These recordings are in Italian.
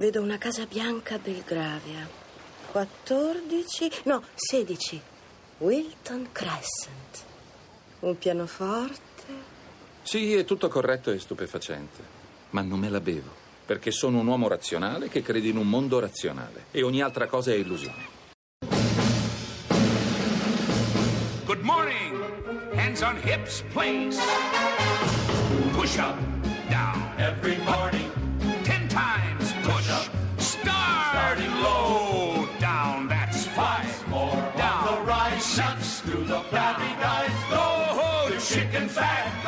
Vedo una casa bianca a Belgravia. 14, no, 16. Wilton Crescent. Un pianoforte. Sì, è tutto corretto e stupefacente, ma non me la bevo, perché sono un uomo razionale che crede in un mondo razionale e ogni altra cosa è illusione. Good morning. Hands on hips, please. Push up, down. Every morning. side.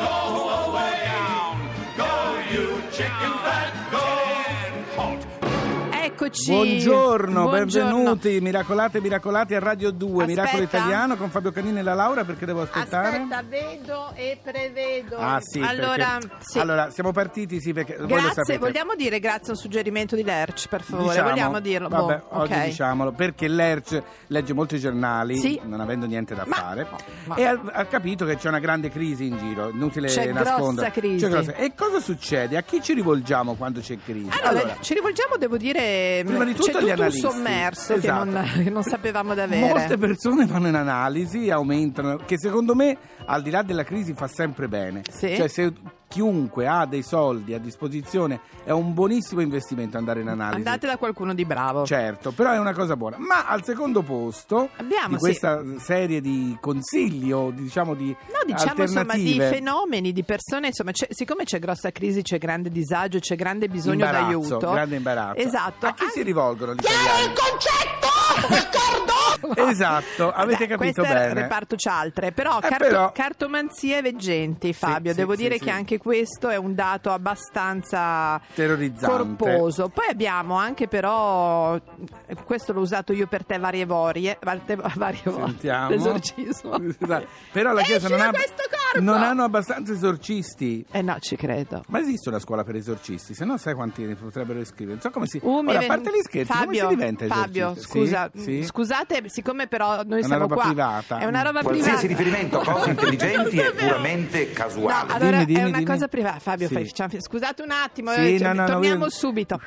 Eccoci. Buongiorno, Buongiorno. benvenuti, miracolate, miracolati a Radio 2, Miracolo Aspetta. Italiano con Fabio Canini e la Laura perché devo aspettare. Aspetta, vedo e prevedo. Ah sì, allora, perché- sì. allora siamo partiti, sì, perché grazie, vogliamo dire grazie a un suggerimento di Lerch, per favore, Diciamo, vogliamo dirlo? Vabbè, Boh, oggi ok. diciamolo, perché Lerch legge molti giornali, Sì. non avendo niente da Ma- fare, ma- e ha, ha capito che c'è una grande crisi in giro, inutile C'è nascondere. crisi. C'è grossa- E cosa succede? A chi ci rivolgiamo quando c'è crisi? Allora, ci rivolgiamo, devo dire, Prima di tutto c'è agli tutto un analisti. sommerso Esatto. che, non, che non sapevamo di avere. Molte persone fanno un'analisi, aumentano, che secondo me al di là della crisi fa sempre bene. Sì. Cioè se chiunque ha dei soldi a disposizione è un buonissimo investimento andare in analisi. Andate da qualcuno di bravo. Certo, però è una cosa buona. Ma al secondo posto Abbiamo, di sì. questa serie di consigli o di, diciamo di No, diciamo insomma di fenomeni, di persone, insomma, c'è- siccome c'è grossa crisi, c'è grande disagio, c'è grande bisogno imbarazzo, d'aiuto. grande imbarazzo. Esatto. A chi Ah, si rivolgono gli italiani? Esatto, avete Beh, capito questo è il bene. reparto cialtre, però, Eh, carto- però- cartomanzie veggenti, Fabio, sì, devo sì, dire sì. che anche questo è un dato abbastanza Terrorizzante. corposo. Poi abbiamo anche però, questo l'ho usato io per te varie vorie, varie, varie volte, Sentiamo. l'esorcismo. Esatto. Però la Chiesa non ha questo non hanno abbastanza esorcisti. Eh no, ci credo. Ma esiste una scuola per esorcisti? Se no sai quanti ne potrebbero iscrivere. Non so come si Uh, Ora, è a parte gli scherzi, Fabio, come si diventa Fabio, esorcista? scusa, Sì? Sì? scusate, siccome però noi una siamo roba qua, privata. è una roba Qualsiasi privata. riferimento a cose intelligenti è puramente casuale. No, allora Dimmi, dimmi, è una dimmi. cosa privata. Fabio, Sì. fai- facciamo- scusate un attimo, Sì, eh, cioè, no, no, no, torniamo io- subito.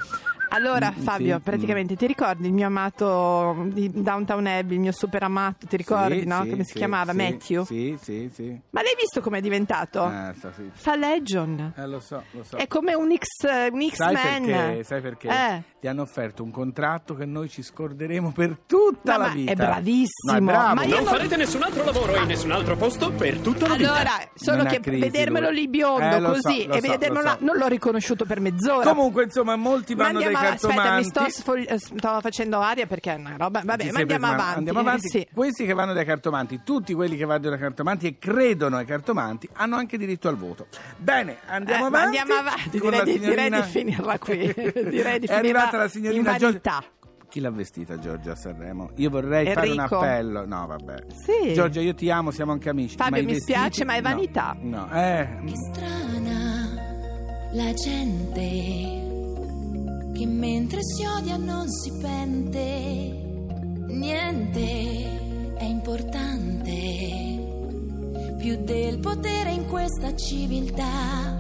Allora, Mm, Fabio, sì, praticamente ti ricordi il mio amato di Downtown Abbey, il mio super amato, ti ricordi, Sì, no? sì, Come si sì, chiamava? sì, Matthew? Sì, sì, sì. Ma l'hai visto come è diventato? Eh, sta sì. Fa Legion. Eh, lo so, lo so. È come un, X, un Sai X-Men. perché? Sai perché? Eh. Gli hanno offerto un contratto che noi ci scorderemo per tutta No, la ma vita. è bravissimo. No, è bravo. Ma io Non non- farete nessun altro lavoro in nessun altro posto per tutta la vita. Allora, solo Non che crisi, vedermelo lui. lì biondo Eh, così so, e so, vedermelo lo là, so. non l'ho riconosciuto per mezz'ora. Comunque, insomma, molti Ma vanno dai avanti, aspetta, mi sto, sfogli- eh, sto facendo aria perché è una roba. Vabbè, ma andiamo avanti. Andiamo avanti. Sì. Questi che vanno dai cartomanti, tutti quelli che vanno dai cartomanti e credono ai cartomanti, hanno anche diritto al voto. Bene, andiamo Eh, ma avanti. andiamo avanti, direi di- direi signorina- di finirla qui. Direi di È finirla arrivata la signorina in Giorgia. Chi l'ha vestita Giorgia a Sanremo? Io vorrei fare un Enrico. appello. No, vabbè. Sì. Giorgia, io ti amo, siamo anche amici. Fabio, ma mi vestiti- spiace, ma è no, vanità. No, eh. Che strana la gente che mentre si odia non si pente, niente è importante. Più del potere in questa civiltà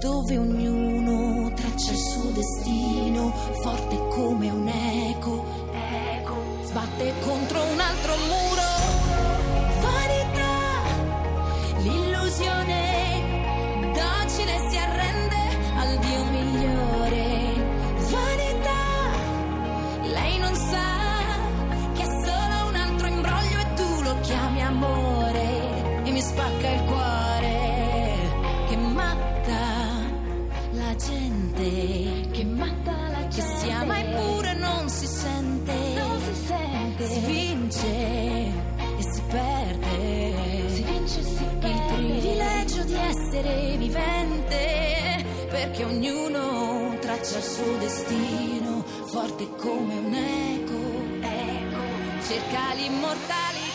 dove ognuno traccia il suo destino forte come un eco, eco. Sbatte contro un altro muro. Amore e mi spacca il cuore che matta la gente. Che matta la gente. Che si ama eppure non si sente. Non si sente. Si vince e si perde. Si vince e si perde. Il privilegio di essere vivente. Perché ognuno traccia il suo destino. Forte come un eco. Eco. Cerca l'immortalità.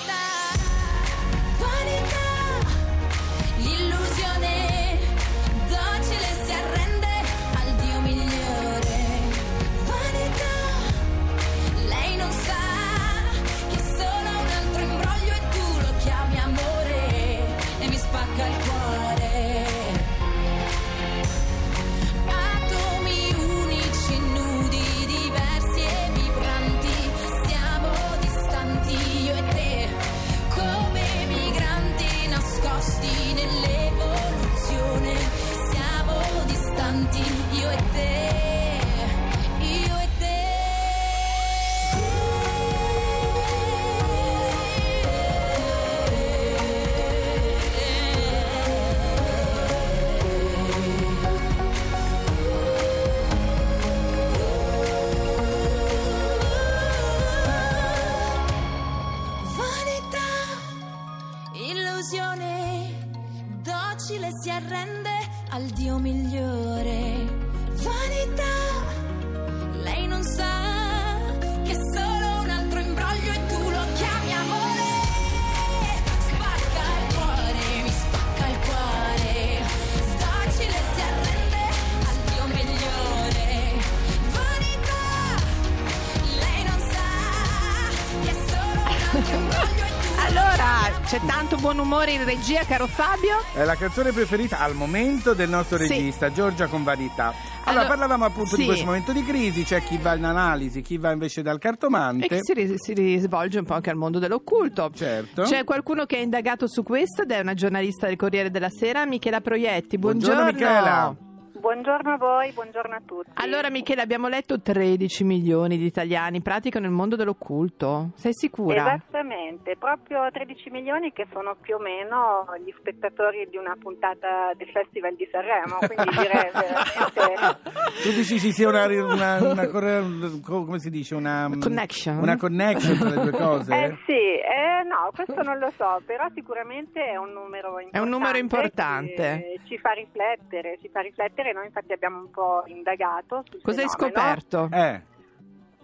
C'è tanto buon umore in regia, caro Fabio. È la canzone preferita al momento del nostro Sì. regista, Giorgia Convarità. Allora, Allora, parlavamo appunto sì. di questo momento di crisi, c'è chi va in analisi, chi va invece dal cartomante. E che si, ri- si risvolge un po' anche al mondo dell'occulto. Certo. C'è qualcuno che è indagato su questo ed è una giornalista del Corriere della Sera, Michela Proietti. Buongiorno, Buongiorno. Michela. Buongiorno a voi, buongiorno a tutti. Allora Michela, abbiamo letto 13 milioni di italiani praticano il mondo dell'occulto. Sei sicura? Esattamente, proprio 13 milioni che sono più o meno gli spettatori di una puntata del Festival di Sanremo, quindi direi veramente... Tu dici ci sia una, una- una corre- come si dice? Una Connection. Una connection tra le due cose? Eh sì, eh, no, questo non lo so, però sicuramente è un numero importante. È un numero importante. Ci fa riflettere, ci fa riflettere, noi infatti abbiamo un po' indagato sul Cosa hai fenomeno. scoperto? Eh,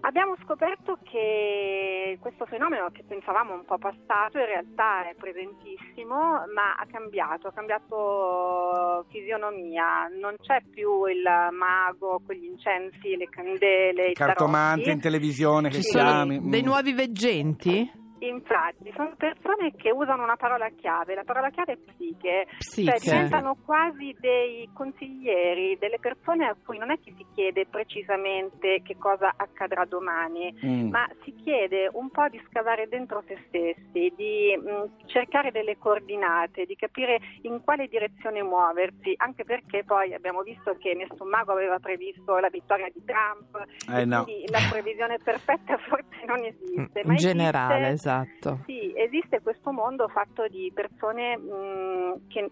Abbiamo scoperto che questo fenomeno che pensavamo un po' passato in realtà è presentissimo, ma ha cambiato, ha cambiato fisionomia. Non c'è più il mago con gli incensi, le candele, i cartomante tarocchi. in televisione che Ci chiami. sono dei mm. nuovi veggenti? Infatti, sono persone che usano una parola chiave, la parola chiave è psiche, Psiche. cioè diventano quasi dei consiglieri, delle persone a cui non è che si chiede precisamente che cosa accadrà domani, Mm. ma si chiede un po' di scavare dentro se stessi, di mh, cercare delle coordinate, di capire in quale direzione muoversi, anche perché poi abbiamo visto che nessun mago aveva previsto la vittoria di Trump, Eh, no. quindi la previsione perfetta forse non esiste. ma In generale, esiste- esatto. sì, esiste questo mondo fatto di persone mh, che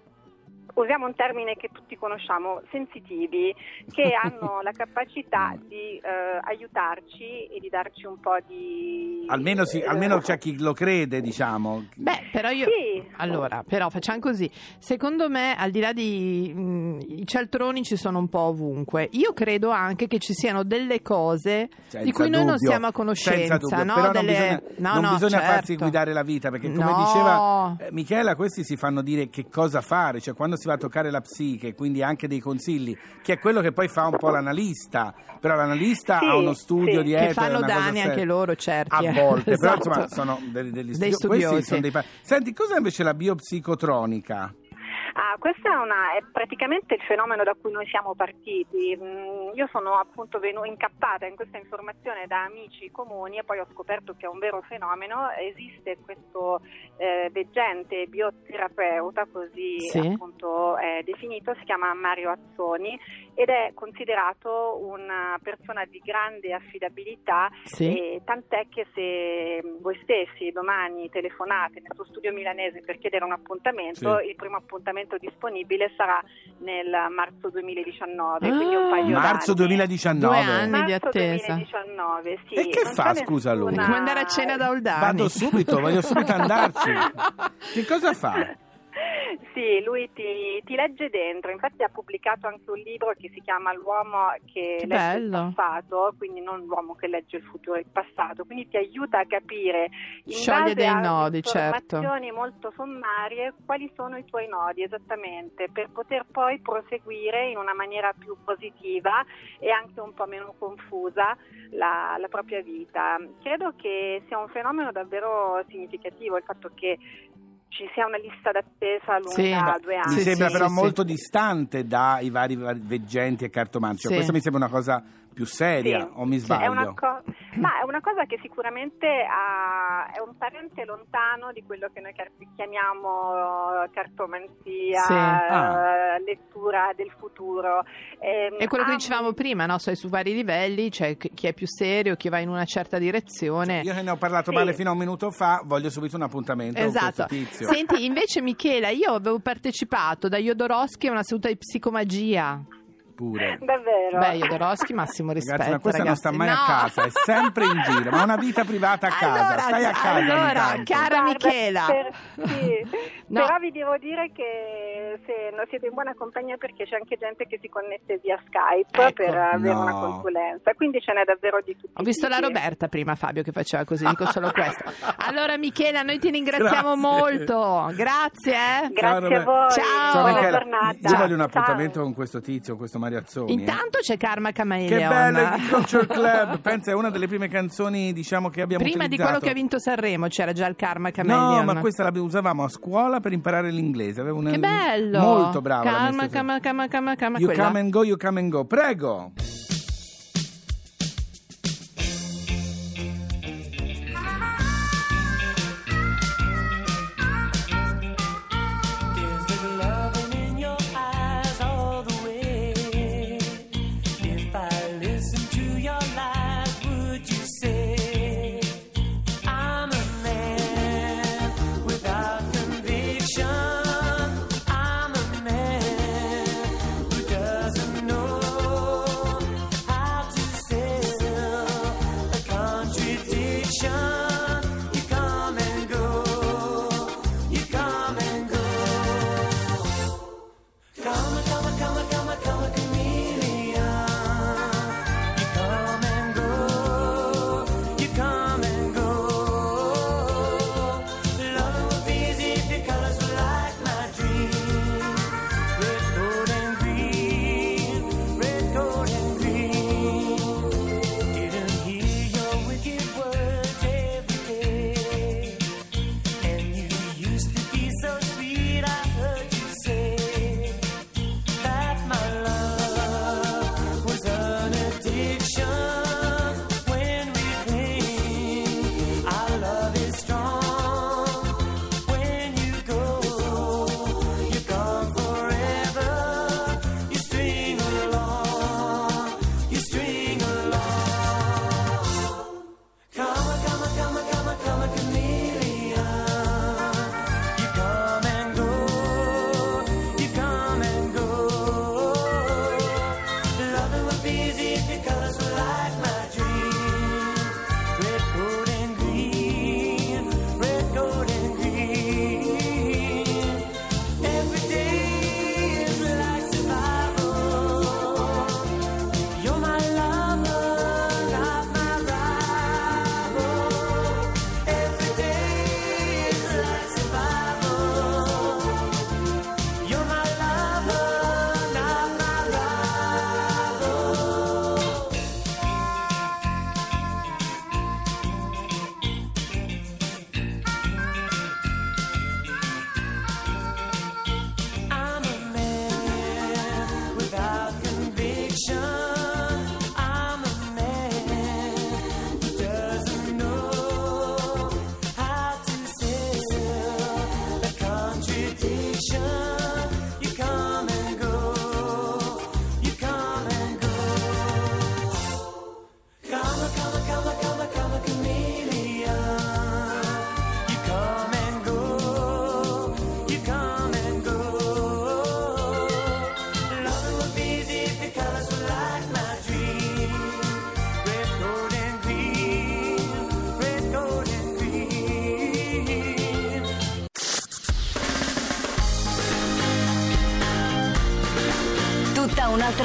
usiamo un termine che tutti conosciamo, sensitivi, che hanno la capacità di eh, aiutarci e di darci un po' di... Almeno, si- eh, almeno c'è chi lo crede, diciamo. Beh, però io. Sì. Allora, però facciamo così. Secondo me, al di là di. mh, I cialtroni ci sono un po' ovunque. Io credo anche che ci siano delle cose Senza di cui noi non dubbio, siamo a conoscenza. senza dubbio. no? Però non Delle- bisogna, no, non no, bisogna certo. farsi guidare la vita, perché come No. diceva eh, Michela, questi si fanno dire che cosa fare, cioè quando si va a toccare la psiche, quindi anche dei consigli, che è quello che poi fa un po' l'analista, però l'analista Sì, ha uno studio sì. dietro. Che fanno danni anche loro, certi. A eh. volte, però Esatto. insomma sono degli, degli Dei studi- questi studiosi. sono dei pa- Senti, cos'è invece la biopsicotronica? Questo è, una- è praticamente il fenomeno da cui noi siamo partiti. Mm, Io sono appunto venu- incappata in questa informazione da amici comuni e poi ho scoperto che è un vero fenomeno. Esiste questo eh, veggente bioterapeuta, così Sì. appunto è definito, si chiama Mario Azzoni ed è considerato una persona di grande affidabilità Sì. e tant'è che se voi stessi domani telefonate nel suo studio milanese per chiedere un appuntamento, Sì. il primo appuntamento disponibile sarà nel marzo 2019, Ah. quindi un paio Marzo d'anni. 2019. Due anni di Marzo attesa. 2019, sì. E che Non fa, scusa, lui? nessuna- È come andare a cena da Oldani. Vado subito, voglio subito andarci. Che cosa fa? Sì, lui ti, ti legge dentro, infatti ha pubblicato anche un libro che si chiama L'uomo che, Che legge bello. il passato, quindi non l'uomo che legge il futuro il passato, quindi ti aiuta a capire in Scioglie dei nodi, certo. informazioni molto sommarie quali sono i tuoi nodi esattamente, per poter poi proseguire in una maniera più positiva e anche un po' meno confusa la, la propria vita. Credo che sia un fenomeno davvero significativo il fatto che ci sia una lista d'attesa lunga Sì. due Mi anni. Sì, sembra sì, però sì, molto distante dai vari vari veggenti e cartomanti. Cioè, Sì. Questa mi sembra una cosa più seria, Sì. o mi È sbaglio? una, co- ma è una cosa che sicuramente ha- è un parente lontano di quello che noi chiamiamo eh, cartomanzia, Sì. Ah. eh, lettura del futuro. Ehm, È quello che ha- dicevamo prima, no? Sai, su vari livelli, c'è chi chi è più serio, chi va in una certa direzione. Io che ne ho parlato Sì. male fino a un minuto fa, voglio subito un appuntamento Esatto. con questo tizio. Senti, invece Michela, io avevo partecipato da Jodorowsky a una seduta di psicomagia. Pure. Davvero. Beh, Jodorowsky, massimo rispetto. Ragazzi, ma questa non sta mai No. a casa, è sempre in giro, ma ha una vita privata a casa. Allora, Stai a casa allora, cara Guarda, Michela. per- sì. No. Però vi devo dire che se non siete in buona compagnia perché c'è anche gente che si connette via Skype per avere No. una consulenza, quindi ce n'è davvero di tutti. Ho visto la. Roberta prima, Fabio, che faceva così, dico solo questo. Allora, Michela, noi ti ringraziamo Grazie. molto. Grazie. eh. Grazie a Roberta. voi, Ciao. Ciao buona Michela, giornata. io voglio un Ciao. appuntamento con questo tizio, con questo Mariazzoni. eh. Intanto c'è Karma Che Camaleon. bello il Culture Club, pensa è una delle prime canzoni diciamo che abbiamo Prima di utilizzato. quello che ha vinto Sanremo c'era già il Karma Camaleon. No, ma questa la usavamo a scuola per imparare l'inglese. Avevo una... Che bello! Molto brava. stessa- Karma, Karma, Karma, Karma, You quella. come and go, you come and go. Prego.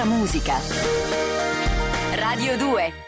Musica. Radio 2